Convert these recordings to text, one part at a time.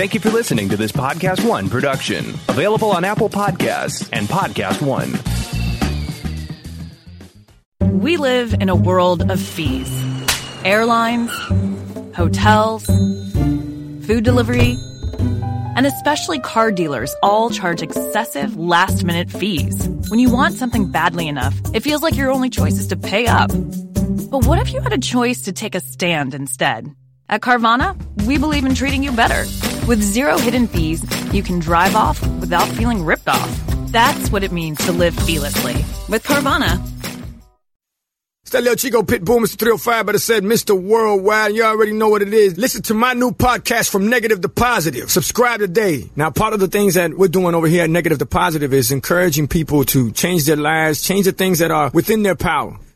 Thank you for listening to this Podcast One production, available on Apple Podcasts and Podcast One. We live in a world of fees airlines, hotels, food delivery, and especially car dealers all charge excessive last minute fees. When you want something badly enough, it feels like your only choice is to pay up. But what if you had a choice to take a stand instead? At Carvana, we believe in treating you better. With zero hidden fees, you can drive off without feeling ripped off. That's what it means to live fearlessly. With Carvana, It's that little Chico Pitbull, Mr. 305, but it said Mr. Worldwide. You already know what it is. Listen to my new podcast, From Negative to Positive. Subscribe today. Now, part of the things that we're doing over here at Negative to Positive is encouraging people to change their lives, change the things that are within their power.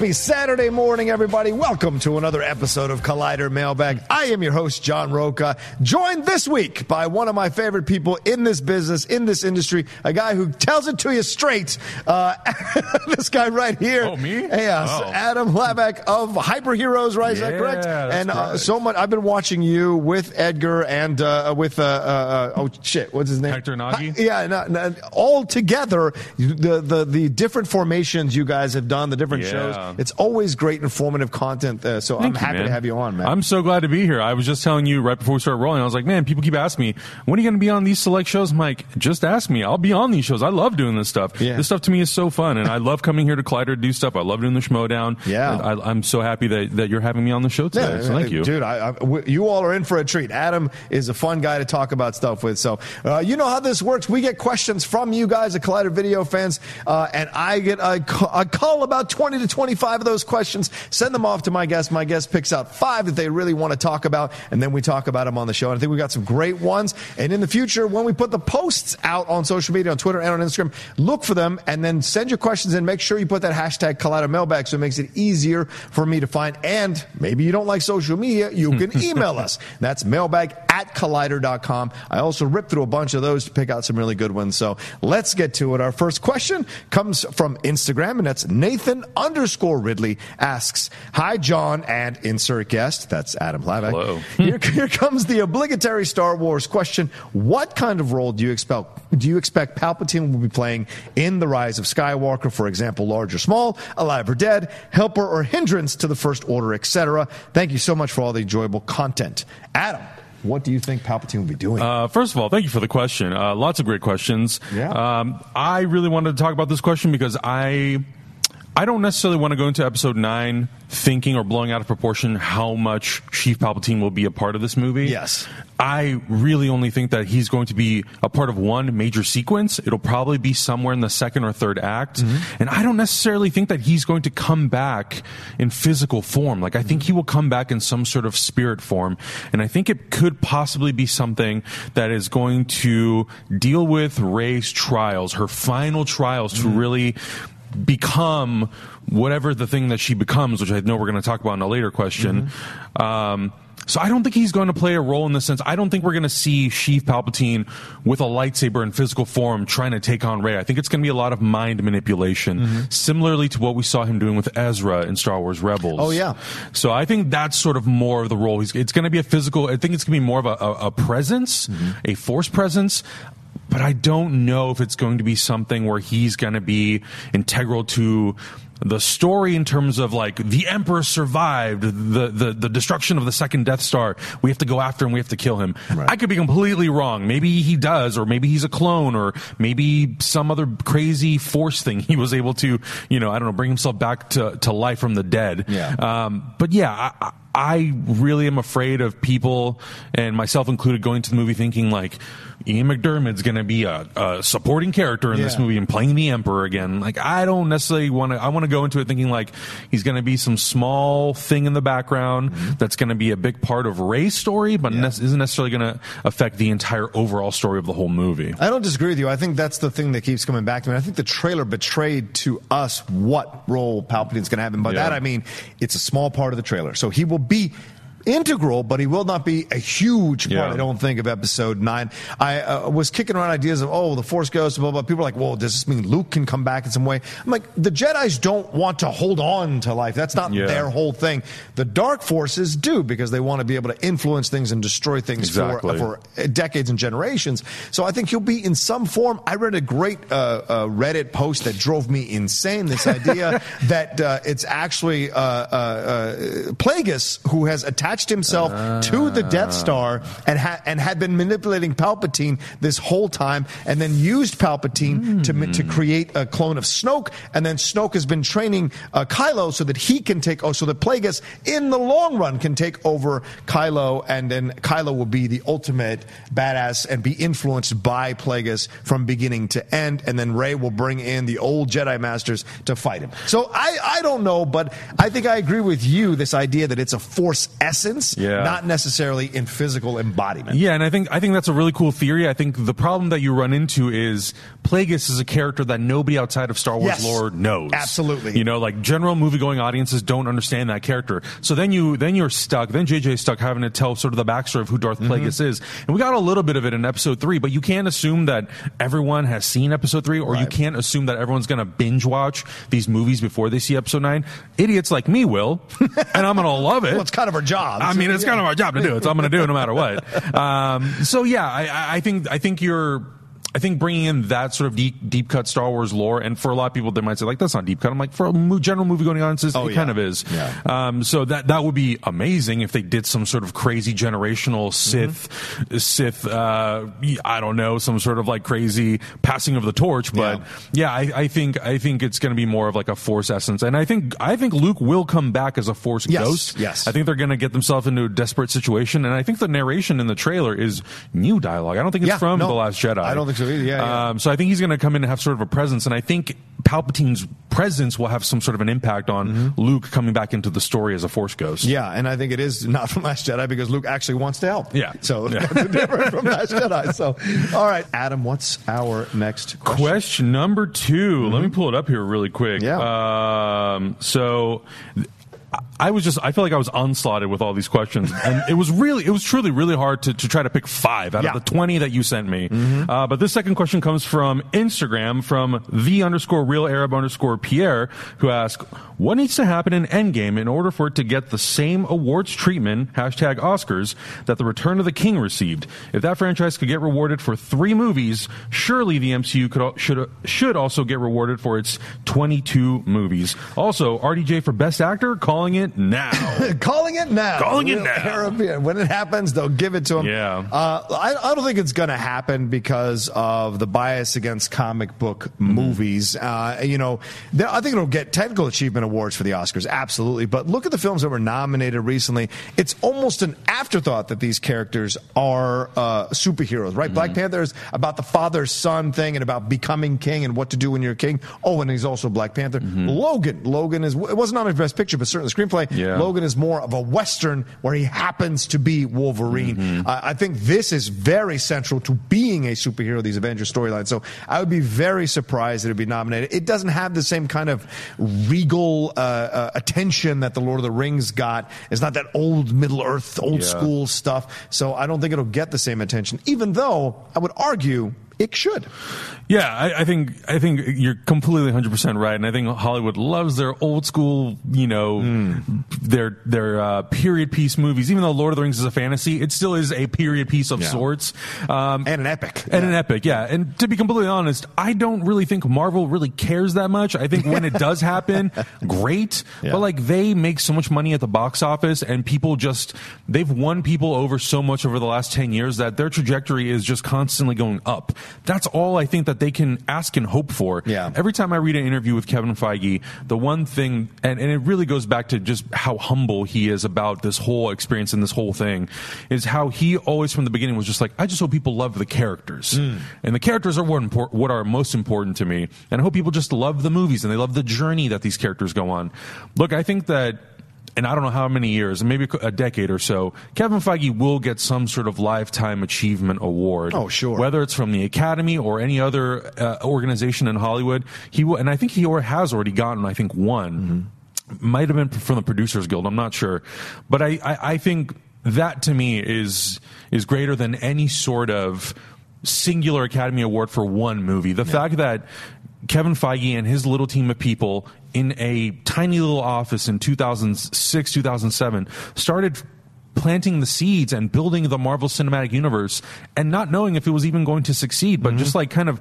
Happy Saturday morning, everybody. Welcome to another episode of Collider Mailbag. I am your host, John Rocha, joined this week by one of my favorite people in this business, in this industry, a guy who tells it to you straight. Uh, this guy right here. Oh, me? Yes, Oh. Adam Hlavac of Hyper Heroes, right? Is that correct? and uh, so much, I've been watching you with Edgar and uh, with, uh, uh, uh, oh shit, what's his name? Hector Nagy? Yeah, no, no, all together, the, the, the different formations you guys have done, the different Yeah. shows. It's always great, informative content. Uh, so I'm Thank you, happy to have you on, man. I'm so glad to be here. I was just telling you right before we started rolling. I was like, man, people keep asking me, when are you going to be on these select shows? I'm like, just ask me. I'll be on these shows. I love doing this stuff. Yeah. This stuff to me is so fun, and I love coming here to Collider to do stuff. I love doing the Schmoedown. Yeah. I, I'm so happy that, that you're having me on the show today. Yeah, so thank you. dude. I, I, w- you all are in for a treat. Adam is a fun guy to talk about stuff with. So uh, you know how this works. We get questions from you guys, the Collider Video fans, uh, and I get a, a call about twenty to twenty-five of those questions. Send them off to my guest. My guest picks out five that they really want to talk about, and then we talk about them on the show. And I think we got some great ones. And in the future, when we put the posts out on social media, on Twitter and on Instagram, look for them and then send your questions in. Make sure you put that hashtag Collider Mailbag so it makes it easier for me to find. And maybe you don't like social media, you can email us. That's mailbag at collider.com. I also ripped through a bunch of those to pick out some really good ones. So let's get to it. Our first question comes from Instagram, and that's Nathan underscore Ridley asks, Hi, John, and insert guest. That's Adam Hlavac. Hello. Here, here comes the obligatory Star Wars question. What kind of role do you expect do you expect Palpatine will be playing in the rise of Skywalker, for example, large or small, alive or dead, helper or hindrance to the First Order, etc.? Thank you so much for all the enjoyable content. Adam, what do you think Palpatine will be doing? Uh, first of all, thank you for the question. Uh, lots of great questions. Yeah. Um, I really wanted to talk about this question because I, I don't necessarily want to go into episode nine thinking or blowing out of proportion how much Sheev Palpatine will be a part of this movie. Yes. I really only think that he's going to be a part of one major sequence. It'll probably be somewhere in the second or third act. Mm-hmm. And I don't necessarily think that he's going to come back in physical form. Like, I think he will come back in some sort of spirit form. And I think it could possibly be something that is going to deal with Rey's trials, her final trials to mm-hmm. really become whatever the thing that she becomes, which I know we're going to talk about in a later question. Mm-hmm. Um, so I don't think he's going to play a role in the sense. I don't think we're going to see Sheev Palpatine with a lightsaber in physical form trying to take on Rey. I think it's going to be a lot of mind manipulation, mm-hmm. similarly to what we saw him doing with Ezra in Star Wars Rebels. Oh, yeah. So I think that's sort of more of the role. He's, it's going to be a physical. I think it's going to be more of a, a, a presence, mm-hmm. a force presence. But I don't know if it's going to be something where he's going to be integral to the story in terms of like the emperor survived the, the, the destruction of the second Death Star. We have to go after him. We have to kill him. Right. I could be completely wrong. Maybe he does, or maybe he's a clone, or maybe some other crazy force thing he was able to, you know, I don't know, bring himself back to, to life from the dead. Yeah. Um, but yeah, I, I I really am afraid of people, and myself included, going to the movie thinking like Ian McDiarmid's going to be a, a, supporting character in this movie and playing the Emperor again. Like I don't necessarily want to. I want to go into it thinking like he's going to be some small thing in the background that's going to be a big part of Rey's story, but Mm-hmm. Yeah. ne- isn't necessarily going to affect the entire overall story of the whole movie. I don't disagree with you. I think that's the thing that keeps coming back to me. I think the trailer betrayed to us what role Palpatine's going to have. And by Yeah. that, I mean it's a small part of the trailer. So he will be integral, but he will not be a huge part, Yeah. I don't think, of episode nine. I uh, was kicking around ideas of, oh, the Force Ghost, blah, blah. People are like, well, does this mean Luke can come back in some way? I'm like, the Jedi's don't want to hold on to life. That's not Yeah. their whole thing. The Dark Forces do because they want to be able to influence things and destroy things Exactly. for, for decades and generations. So I think he'll be in some form. I read a great uh, uh, Reddit post that drove me insane. This idea that uh, it's actually uh, uh, uh, Plagueis who has attached himself to the Death Star and ha- and had been manipulating Palpatine this whole time, and then used Palpatine to to create a clone of Snoke, and then Snoke has been training uh, Kylo so that he can take oh so that Plagueis in the long run can take over Kylo, and then Kylo will be the ultimate badass and be influenced by Plagueis from beginning to end, and then Rey will bring in the old Jedi Masters to fight him. So I I don't know, but I think I agree with you. This idea that it's a Force essence, Yeah. not necessarily in physical embodiment. Yeah, and I think I think that's a really cool theory. I think the problem that you run into is Plagueis is a character that nobody outside of Star Wars Yes. lore knows. Absolutely. You know, like general movie going audiences don't understand that character. So then you then you're stuck. Then JJ's stuck having to tell sort of the backstory of who Darth Mm-hmm. Plagueis is. And we got a little bit of it in episode three, but you can't assume that everyone has seen episode three, or you can't assume that everyone's gonna binge watch these movies before they see episode nine. Idiots like me will, and I'm gonna love it. Well, it's kind of our job. I mean, it's Yeah. kind of our job to do it, so I'm going to do it no matter what. Um, so yeah, I- I, I think I think you're. I think bringing in that sort of deep, deep cut Star Wars lore, and for a lot of people, they might say like that's not deep cut. I'm like for a general movie going audiences, Oh, it yeah. kind of is. Yeah. Um, so that that would be amazing if they did some sort of crazy generational Sith, Mm-hmm. Sith. Uh, I don't know, some sort of like crazy passing of the torch. But yeah, I, I think I think it's going to be more of like a Force essence, and I think I think Luke will come back as a Force Yes, ghost. yes. I think they're going to get themselves into a desperate situation, and I think the narration in the trailer is new dialogue. I don't think it's Yeah, from no, The Last Jedi. I don't think Yeah, yeah. Um, so I think he's going to come in and have sort of a presence, and I think Palpatine's presence will have some sort of an impact on Luke coming back into the story as a Force ghost. Mm-hmm. Yeah, and I think it is not from Last Jedi because Luke actually wants to help. Yeah. So Yeah. that's different from Last Jedi. So, all right, Adam, what's our next question? Question number 2 Let me pull it up here really quick. Mm-hmm. Yeah. Um, so. I was just, I feel like I was onslaughted with all these questions. And it was really, it was truly really hard to, to try to pick five out Yeah. Mm-hmm. of the 20 that you sent me. Uh, but this second question comes from Instagram from the underscore real Arab underscore Pierre, who asked, what needs to happen in Endgame in order for it to get the same awards treatment, hashtag Oscars, that the Return of the King received? If that franchise could get rewarded for three movies, surely the MCU could, should, should also get rewarded for its 22 movies. Also, RDJ for Best Actor, calling it now. Calling it now. Calling it now. Arab- When it happens, they'll give it to him. Yeah. Uh, I, I don't think it's going to happen because of the bias against comic book Mm-hmm. movies. Uh, you know, I think it'll get technical achievement awards for the Oscars, absolutely. But look at the films that were nominated recently. It's almost an afterthought that these characters are uh, superheroes, right? Mm-hmm. Black Panther is about the father son thing and about becoming king and what to do when you're king. Oh, and he's also Black Panther. Logan. Logan is, it wasn't on his best picture, but certainly screenplay. Yeah. Logan is more of a Western where he happens to be Wolverine. Mm-hmm. I I think this is very central to being a superhero, these Avengers storylines. So I would be very surprised that it'd be nominated. It doesn't have the same kind of regal uh, uh, attention that the Lord of the Rings got. It's not that old Middle Earth, old Yeah. school stuff. So I don't think it'll get the same attention, even though I would argue it should. Yeah, I, I think I think you're completely 100 percent right, and I think Hollywood loves their old school, you know, Hmm. their their uh, period piece movies. Even though Lord of the Rings is a fantasy, it still is a period piece of Yeah. sorts, um, And an epic. and an Yeah. epic. Yeah, and to be completely honest, I don't really think Marvel really cares that much. I think when it does happen, great, Yeah. but like they make so much money at the box office, and people just they've won people over so much over the last 10 years that their trajectory is just constantly going up. That's all I think that they can ask and hope for. Yeah. Every time I read an interview with Kevin Feige, the one thing, and, and it really goes back to just how humble he is about this whole experience and this whole thing, is how he always from the beginning was just like, I just hope people love the characters. Mm. And the characters are what, impor- what are most important to me. And I hope people just love the movies and they love the journey that these characters go on. Look, I think that and I don't know how many years, maybe a decade or so, Kevin Feige will get some sort of lifetime achievement award. Oh, sure. Whether it's from the Academy or any other uh, organization in Hollywood, he will, and I think he or has already gotten, I think, one. Might have been from the Producers Guild. I'm not sure, but I, I, I think that to me is is greater than any sort of singular Academy Award for one movie. The fact that Kevin Feige and his little team of people in a tiny little office in 2006, 2007 started planting the seeds and building the Marvel Cinematic Universe and not knowing if it was even going to succeed, but just like kind of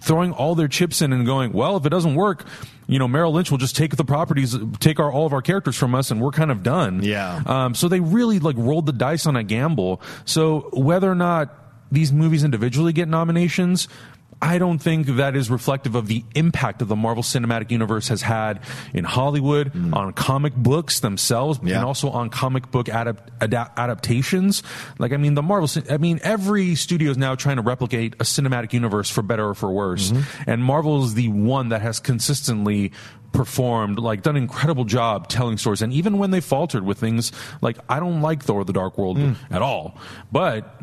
throwing all their chips in and going, well, if it doesn't work, you know, Merrill Lynch will just take the properties, take our all of our characters from us, and we're kind of done. Yeah. Um, so they really like rolled the dice on a gamble. So whether or not these movies individually get nominations, I don't think that is reflective of the impact that the Marvel Cinematic Universe has had in Hollywood, mm-hmm. on comic books themselves, Yeah. and also on comic book adap- adap- adaptations. Like, I mean, the Marvel, I mean, every studio is now trying to replicate a cinematic universe for better or for worse. Mm-hmm. And Marvel is the one that has consistently performed, like, done an incredible job telling stories. And even when they faltered with things like, I don't like Thor the Dark World mm. at all. But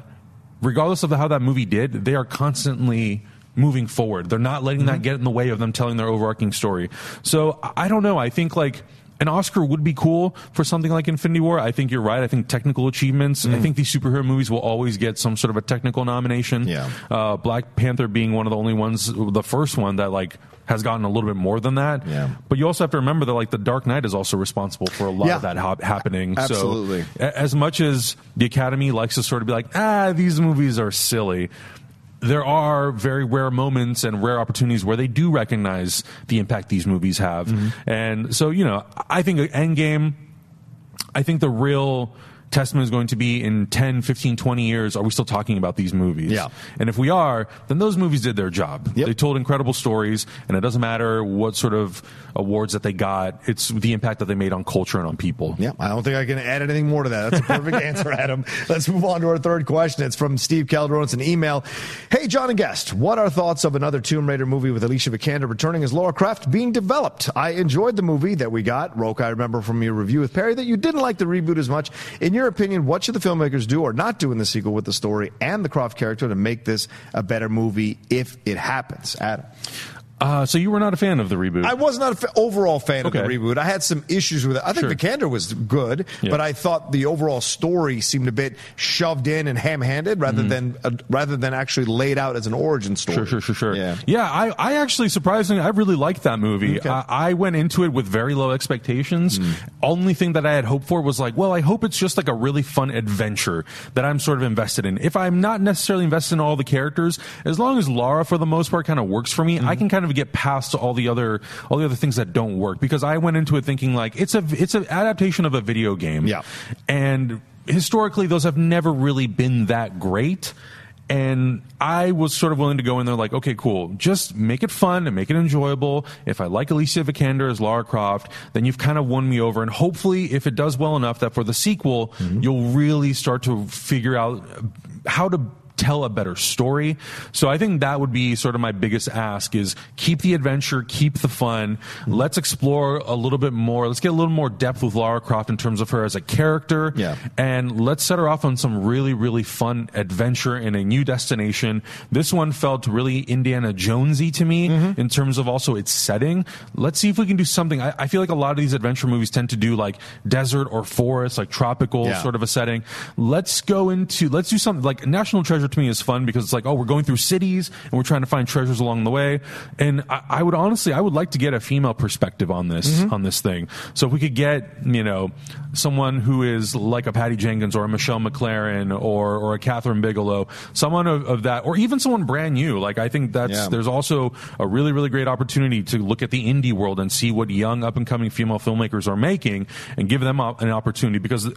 regardless of how that movie did, they are constantly moving forward. They're not letting that mm-hmm. get in the way of them telling their overarching story. So I I don't know. I think like an Oscar would be cool for something like Infinity War. I think you're right. I think technical achievements. I think these superhero movies will always get some sort of a technical nomination. Yeah. Uh, Black Panther being one of the only ones, the first one that like has gotten a little bit more than that. Yeah. But you also have to remember that like the Dark Knight is also responsible for a lot Yeah. of that hap- happening. Absolutely. So a- as much as the Academy likes to sort of be like, ah, these movies are silly. There are very rare moments and rare opportunities where they do recognize the impact these movies have. Mm-hmm. And so, you know, I think Endgame, I think the real testament is going to be in 10, 15, 20 years, are we still talking about these movies? Yeah. And if we are, then those movies did their job. Yep. They told incredible stories, and it doesn't matter what sort of awards that they got, it's the impact that they made on culture and on people. Yeah, I don't think I can add anything more to that. That's a perfect answer, Adam. Let's move on to our third question. It's from Steve Calderon. It's an email. Hey, John and guest, what are thoughts of another Tomb Raider movie with Alicia Vikander returning as Laura Croft being developed? I enjoyed the movie that we got. Roke, I remember from your review with Perry that you didn't like the reboot as much. In your opinion, what should the filmmakers do or not do in the sequel with the story and the Croft character to make this a better movie if it happens? Adam. Uh, so you were not a fan of the reboot? I was not an overall fan of the reboot. I had some issues with it. I think Sure. Vikander was good, Yeah. but I thought the overall story seemed a bit shoved in and ham-handed rather than uh, rather than actually laid out as an origin story. Mm-hmm. Sure, sure, sure, sure. Yeah. yeah. I, I actually surprisingly, I really liked that movie. Okay. I, I went into it with very low expectations. Only thing that I had hoped for was like, well, I hope it's just like a really fun adventure that I'm sort of invested in. If I'm not necessarily invested in all the characters, as long as Laura for the most part kind of works for me, Hmm. I can kind of get past all the other all the other things that don't work because I went into it thinking like it's a it's an adaptation of a video game. Yeah. And historically those have never really been that great. And I was sort of willing to go in there like, okay, cool. Just make it fun and make it enjoyable. If I like Alicia Vikander as Lara Croft, then you've kind of won me over. And hopefully, if it does well enough that for the sequel, mm-hmm. you'll really start to figure out how to tell a better story. So I think that would be sort of my biggest ask is keep the adventure, keep the fun. Let's explore a little bit more. Let's get a little more depth with Lara Croft in terms of her as a character. Yeah. And let's set her off on some really, really fun adventure in a new destination. This one felt really Indiana Jonesy to me Mm-hmm. in terms of also its setting. Let's see if we can do something. I, I feel like a lot of these adventure movies tend to do like desert or forest, like tropical Yeah. sort of a setting. Let's go into let's do something like National Treasure to me is fun because it's like, oh, we're going through cities and we're trying to find treasures along the way. And I, I would honestly, I would like to get a female perspective on this Mm-hmm. on this thing. So if we could get, you know, someone who is like a Patty Jenkins or a Michelle MacLaren or or a Kathryn Bigelow, someone of, of that, or even someone brand new. Like I think that's Yeah. there's also a really really great opportunity to look at the indie world and see what young up and coming female filmmakers are making and give them an opportunity because.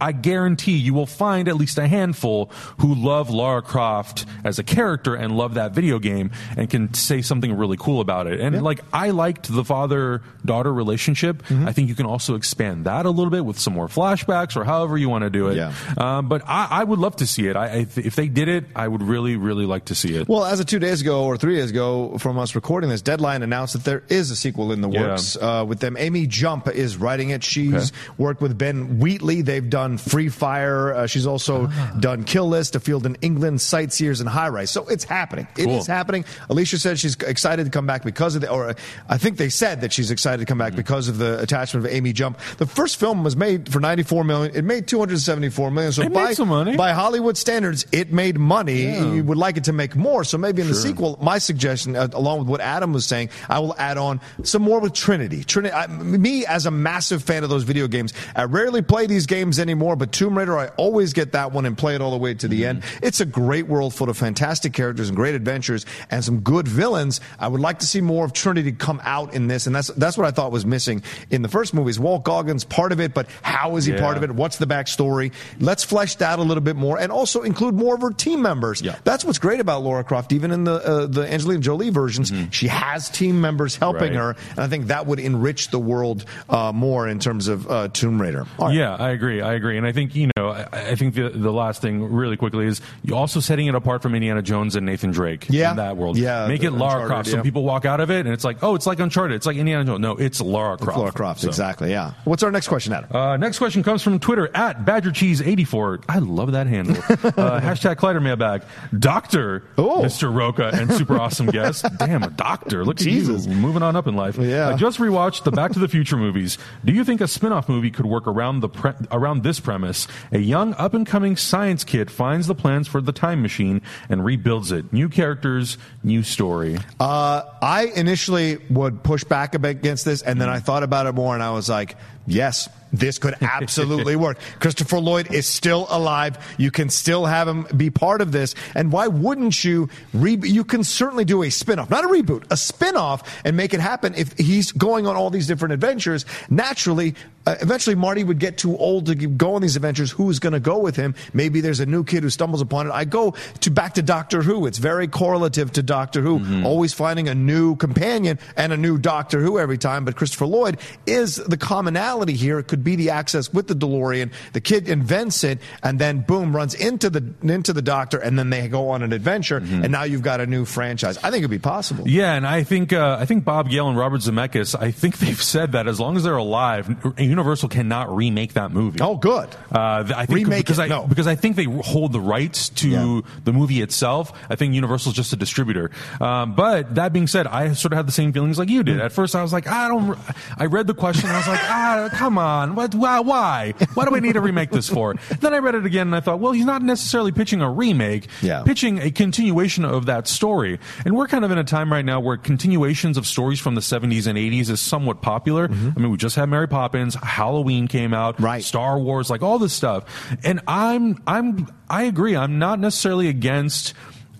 I guarantee you will find at least a handful who love Lara Croft as a character and love that video game and can say something really cool about it. And like I liked the father daughter relationship. Mm-hmm. I think you can also expand that a little bit with some more flashbacks or however you want to do it. Yeah. Um, but I, I would love to see it. I, I, if they did it, I would really, really like to see it. Well, as of two days ago or three days ago from us recording this, Deadline announced that there is a sequel in the Yeah. works uh, with them. Amy Jump is writing it. She's worked with Ben Wheatley. They've done Free Fire. Uh, she's also Ah. done Kill List, A Field in England, Sightseers, and High Rise. So it's happening. It Cool. is happening. Alicia said she's excited to come back because of the, or uh, I think they said that she's excited to come back because of the attachment of Amy Jump. The first film was made for 94 million. It made 274 million. So It made by, some money. by Hollywood standards, it made money. You would like it to make more. So maybe in the sequel, my suggestion, uh, along with what Adam was saying, I will add on some more with Trinity. Trinity. I, me, as a massive fan of those video games, I rarely play these games anymore. But Tomb Raider, I always get that one and play it all the way to the end. It's a great world full of fantastic characters and great adventures and some good villains. I would like to see more of Trinity come out in this, and that's that's what I thought was missing in the first movies. Walt Goggins part of it, but how is he Yeah. part of it? What's the backstory? Let's flesh that a little bit more, and also include more of her team members. Yeah. That's what's great about Laura Croft. Even in the uh, the Angelina Jolie versions, she has team members helping Mm-hmm. Right. her, and I think that would enrich the world uh, more in terms of uh, Tomb Raider. All right. Yeah, I agree. I agree, and I think you know, I, I think the the last thing really quickly is you also setting it apart from Indiana Jones and Nathan Drake. Yeah. in that world. Yeah, make it Lara Croft. yeah. Some people walk out of it and it's like, oh, it's like Uncharted. It's like Indiana Jones. No, it's Lara Croft. Laura Croft, So- exactly. Yeah. What's our next question, Adam? Uh, next question comes from Twitter at BadgerCheese84. I love that handle. uh, hashtag Collider Mailbag. Doctor, Oh. Mr. Rocha, and super awesome guest. Damn, a doctor. Look Jesus. at you. Moving on up in life. Yeah. I just rewatched the Back to the Future movies. Do you think a spin off movie could work around, the pre- around this premise? A young up and coming science kid finds the plans for the time machine and rebuilds it. New characters, new story. Uh, I initially would push back against this, and then I thought about it more, and I was like, yes. This could absolutely work. Christopher Lloyd is still alive. You can still have him be part of this. And why wouldn't you? Re- you can certainly do a spin off, not a reboot, a spin off, and make it happen. If he's going on all these different adventures, naturally, uh, eventually Marty would get too old to go on these adventures. Who's going to go with him? Maybe there's a new kid who stumbles upon it. I go to back to Doctor Who. It's very correlative to Doctor Who, always finding a new companion and a new Doctor Who every time. But Christopher Lloyd is the commonality here. It could be the access with the DeLorean. The kid invents it, and then boom, runs into the into the Doctor, and then they go on an adventure, and now you've got a new franchise. I think it'd be possible. Yeah, and I think uh, I think Bob Gale and Robert Zemeckis. I think they've said that as long as they're alive, Universal cannot remake that movie. Oh, good. Uh, I think Remake because it, I no. because I think they hold the rights to Yeah. the movie itself. I think Universal's just a distributor. Um, but that being said, I sort of had the same feelings like you did. Hmm. At first, I was like, I don't. I read the question, and I was like, Ah, come on, what? Why? Why? Why do I need to remake this for? then I read it again, and I thought, well, he's not necessarily pitching a remake. Yeah. pitching a continuation of that story. And we're kind of in a time right now where continuations of stories from the 70s and 80s is somewhat popular. I mean, we just had Mary Poppins, Halloween came out, Mm-hmm. Right. Star Wars, like all this stuff. And I'm I'm I agree. I'm not necessarily against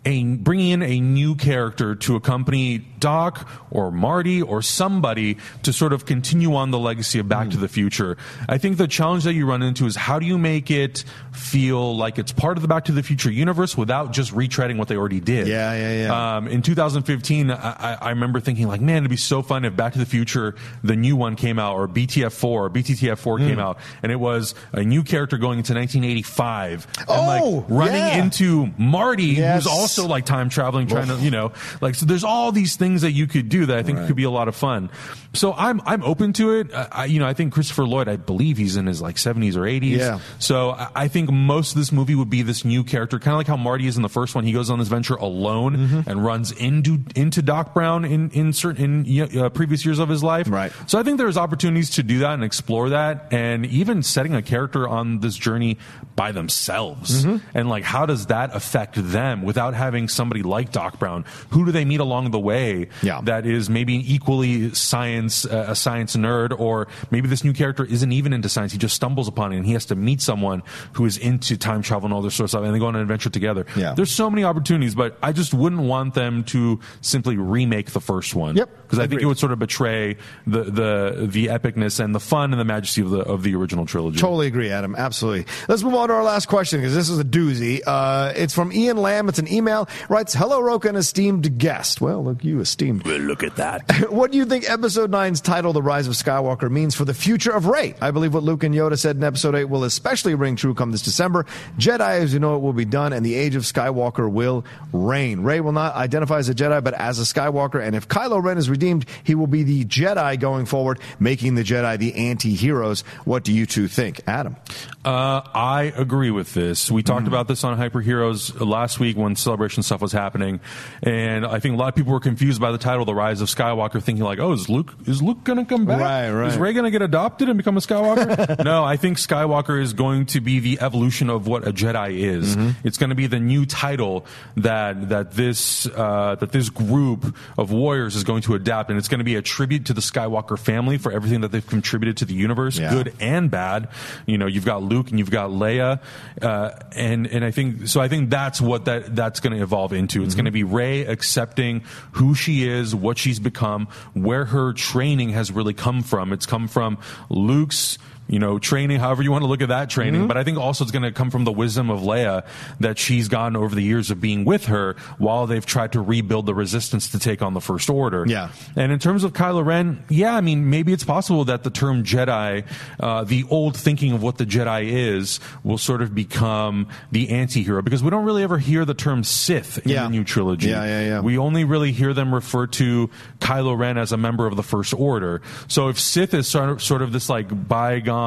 a bringing in a new character to accompany Doc or Marty or somebody to sort of continue on the legacy of Back to Hmm. the Future. I think the challenge that you run into is how do you make it feel like it's part of the Back to the Future universe without just retreading what they already did. Yeah, yeah, yeah. Um, in 2015, I, I- remember thinking like, man, it'd be so fun if Back to the Future, the new one came out, or BTF4 or BTTF4 came Hmm. out, and it was a new character going into 1985, and Oh, like running yeah. into Marty, Yes. who's also like time traveling, trying to, you know, like, so there's all these things that you could do that I think Right. could be a lot of fun. So I'm, I'm open to it. I, you know, I think Christopher Lloyd, I believe he's in his like 70s or 80s. Yeah. So I, I think most of this movie would be this new character, kind of like how Marty is in the first one. He goes on this venture alone Mm-hmm. and runs into, into Doc Brown in, in certain, in uh, previous years of his life. Right. So I think there's opportunities to do that and explore that, and even setting a character on this journey by themselves, Mm-hmm. and like how does that affect them without having somebody like Doc Brown? Who do they meet along the way? Yeah. that is maybe an equally science uh, a science nerd, or maybe this new character isn't even into science. He just stumbles upon it, and he has to meet someone who is into time travel and all this sort of stuff, and they go on an adventure together. Yeah. There's so many opportunities, but I just wouldn't want them to simply remake the first one. Yep. Because I think it would sort of betray the the the epicness and the fun and the majesty of the of the original trilogy. Totally agree, Adam. Absolutely. Let's move on to our last question because this is a doozy. Uh, it's from Ian Lamb. It's an email. Writes, "Hello, Rocha, an esteemed guest. Well, look, you esteemed. Well, look at that. what do you think Episode 9's title, The Rise of Skywalker, means for the future of Rey? I believe what Luke and Yoda said in Episode 8 will especially ring true come this December. Jedi, as you know, it will be done, and the age of Skywalker will reign. Rey will not identify as a Jedi, but as a Skywalker, and if Kylo Ren is redeemed, he will be the Jedi going forward, making the Jedi the anti-heroes. What do you two think? Adam? Uh, I agree with this. We Mm. talked about this on Hyper Heroes last week when celebration stuff was happening, and I think a lot of people were confused by the title, "The Rise of Skywalker," thinking like, "Oh, is Luke is Luke going to come back? Right, right. Is Rey going to get adopted and become a Skywalker?" no, I think Skywalker is going to be the evolution of what a Jedi is. Mm-hmm. It's going to be the new title that that this uh, that this group of warriors is going to adapt, and it's going to be a tribute to the Skywalker family for everything that they've contributed to the universe, Yeah. good and bad. You know, you've got Luke and you've got Leia, uh, and and I think so. I think that's what that that's going to evolve into. It's going to be Rey accepting who she is, what she's become, where her training has really come from. It's come from Luke's. You know, training, however you want to look at that training, but I think also it's going to come from the wisdom of Leia that she's gotten over the years of being with her while they've tried to rebuild the resistance to take on the First Order. Yeah. And in terms of Kylo Ren, yeah, I mean, maybe it's possible that the term Jedi, uh, the old thinking of what the Jedi is, will sort of become the anti-hero because we don't really ever hear the term Sith in Yeah. the new trilogy. Yeah, yeah, yeah. We only really hear them refer to Kylo Ren as a member of the First Order. So if Sith is sort of, sort of this like bygone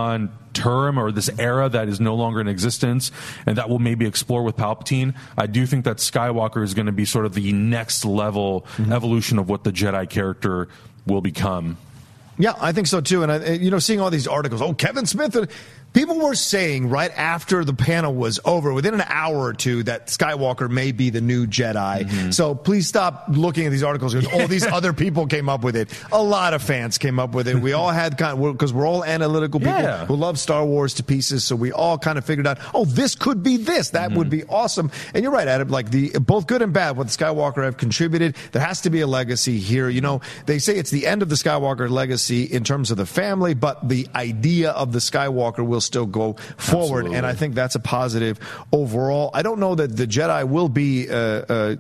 term or this era that is no longer in existence and that we'll maybe explore with Palpatine, I do think that Skywalker is going to be sort of the next level Mm-hmm. evolution of what the Jedi character will become. Yeah, I think so too. And I, you know, seeing all these articles, oh, Kevin Smith, and people were saying right after the panel was over, within an hour or two, that Skywalker may be the new Jedi. Mm-hmm. So please stop looking at these articles because all these other people came up with it. A lot of fans came up with it. We all had kind of because we're all analytical people Yeah. who love Star Wars to pieces. So we all kind of figured out, oh, this could be this. That would mm-hmm. be awesome. And you're right, Adam. Like the both good and bad, what the Skywalker have contributed. There has to be a legacy here. You know, they say it's the end of the Skywalker legacy in terms of the family, but the idea of the Skywalker will still go forward. Absolutely. And I think that's a positive overall. I don't know that the Jedi will be uh, uh, uh,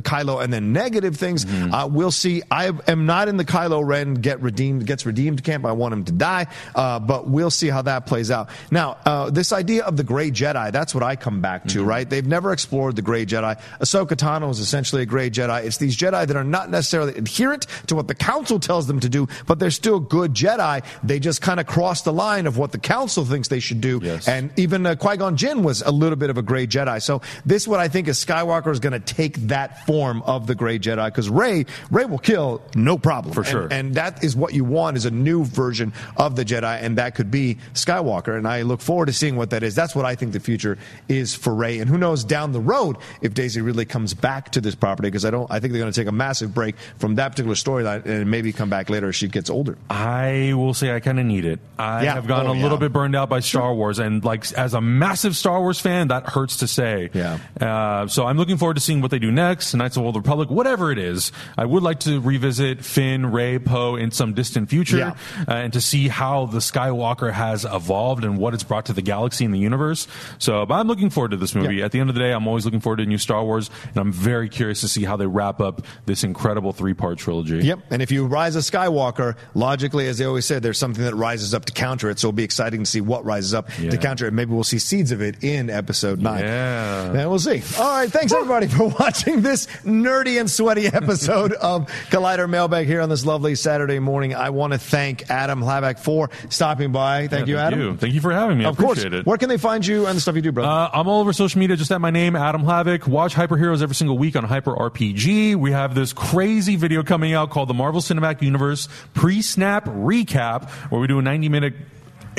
Kylo and then negative things. Uh, we'll see. I am not in the Kylo Ren get redeemed gets redeemed camp. I want him to die, uh, but we'll see how that plays out. Now, uh, this idea of the Gray Jedi, that's what I come back to, right? They've never explored the Gray Jedi. Ahsoka Tano is essentially a Gray Jedi. It's these Jedi that are not necessarily adherent to what the Council tells them to do, but they're still good Jedi. They just kind of cross the line of what the Council thinks they should do. Yes. And even uh, Qui Gon Jinn was a little bit of a Gray Jedi. So this, what I think is Skywalker is going to take that form of the Gray Jedi because Rey, Rey will kill no problem For And- sure. And, that is what you want is a new version of the Jedi, and that could be Skywalker. And I look forward to seeing what that is. That's what I think the future is for Rey. And who knows down the road if Daisy really comes back to this property because I don't. I think they're going to take a massive break from that particular storyline and maybe come back later as she gets older. I will say I kind of need it. I Yeah. have gotten Oh, a little yeah. bit burned out by Star Wars, and like as a massive Star Wars fan, that hurts to say. Yeah. Uh, so I'm looking forward to seeing what they do next. Knights of the Old Republic, whatever it is. I would like to revisit Finn, Rey, Poe in some distant future, Yeah. uh, and to see how the Skywalker has evolved and what it's brought to the galaxy and the universe. So, but I'm looking forward to this movie. Yeah. At the end of the day, I'm always looking forward to new Star Wars, and I'm very curious to see how they wrap up this incredible three part trilogy. Yep. And if you rise a Skywalker, logically, as they always said, there's something that rises up to counter it. So it'll be exciting to see what rises up Yeah. to counter it. Maybe we'll see seeds of it in episode nine. Yeah. And we'll see. All right. Thanks everybody for watching this nerdy and sweaty episode of Collider Mailbag here on this lovely Saturday morning. I want to thank Adam Hlavac for stopping by. Thank you, Yeah, Adam. You. Thank you for having me. I Of course. appreciate it. Where can they find you and the stuff you do, brother? Uh, I'm all over social media, just at my name, Adam Hlavac. Watch Hyper Heroes every single week on Hyper RPG. We have this crazy video coming out called the Marvel Cinematic Universe Pre-Snap Recap, where we do a 90 minute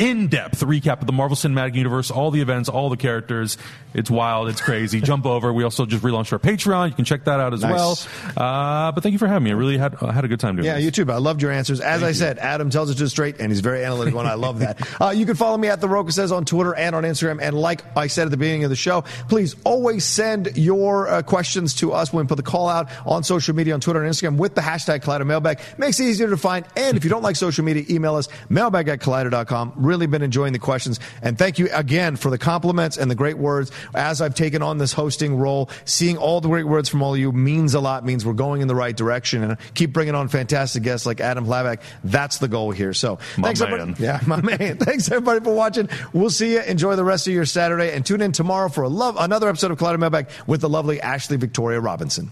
in-depth recap of the Marvel Cinematic Universe, all the events, all the characters. It's wild. It's crazy. Jump over. We also just relaunched our Patreon. You can check that out as Nice. well. Uh, but thank you for having me. I really had I had a good time doing Yeah, this. you too. But I loved your answers. As I said, Adam tells it to straight, and he's very analytical, and I love that. Uh, you can follow me at the Rocha says on Twitter and on Instagram. And like I said at the beginning of the show, please always send your uh, questions to us when we put the call out on social media, on Twitter and Instagram with the hashtag Collider Mailbag. Makes it easier to find. And if you don't like social media, email us mailbag at collider.com. Really been enjoying the questions, and thank you again for the compliments and the great words. As I've taken on this hosting role, seeing all the great words from all of you means a lot. Means we're going in the right direction, and keep bringing on fantastic guests like Adam Hlavac. That's the goal here. So My thanks, everybody. Yeah, my man. Thanks everybody for watching. We'll see you. Enjoy the rest of your Saturday, and tune in tomorrow for a love another episode of Collider Mailbag with the lovely Ashley Victoria Robinson.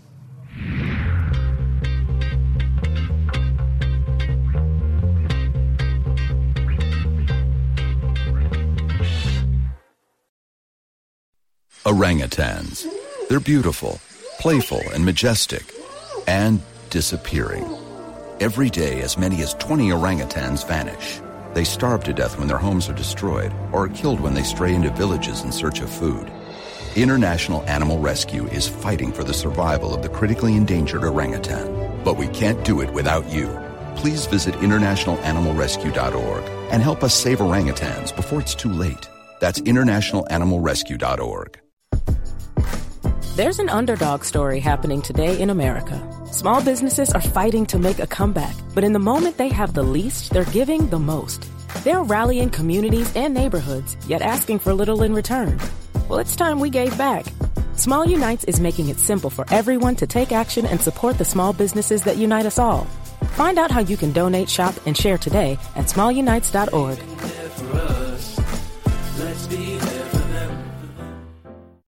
Orangutans. They're beautiful, playful, and majestic, and disappearing. Every day, as many as 20 orangutans vanish. They starve to death when their homes are destroyed or are killed when they stray into villages in search of food. International Animal Rescue is fighting for the survival of the critically endangered orangutan. But we can't do it without you. Please visit internationalanimalrescue.org and help us save orangutans before it's too late. That's internationalanimalrescue.org. There's an underdog story happening today in America. Small businesses are fighting to make a comeback, but in the moment they have the least, they're giving the most. They're rallying communities and neighborhoods, yet asking for little in return. Well, it's time we gave back. Small Unites is making it simple for everyone to take action and support the small businesses that unite us all. Find out how you can donate, shop, and share today at smallunites.org.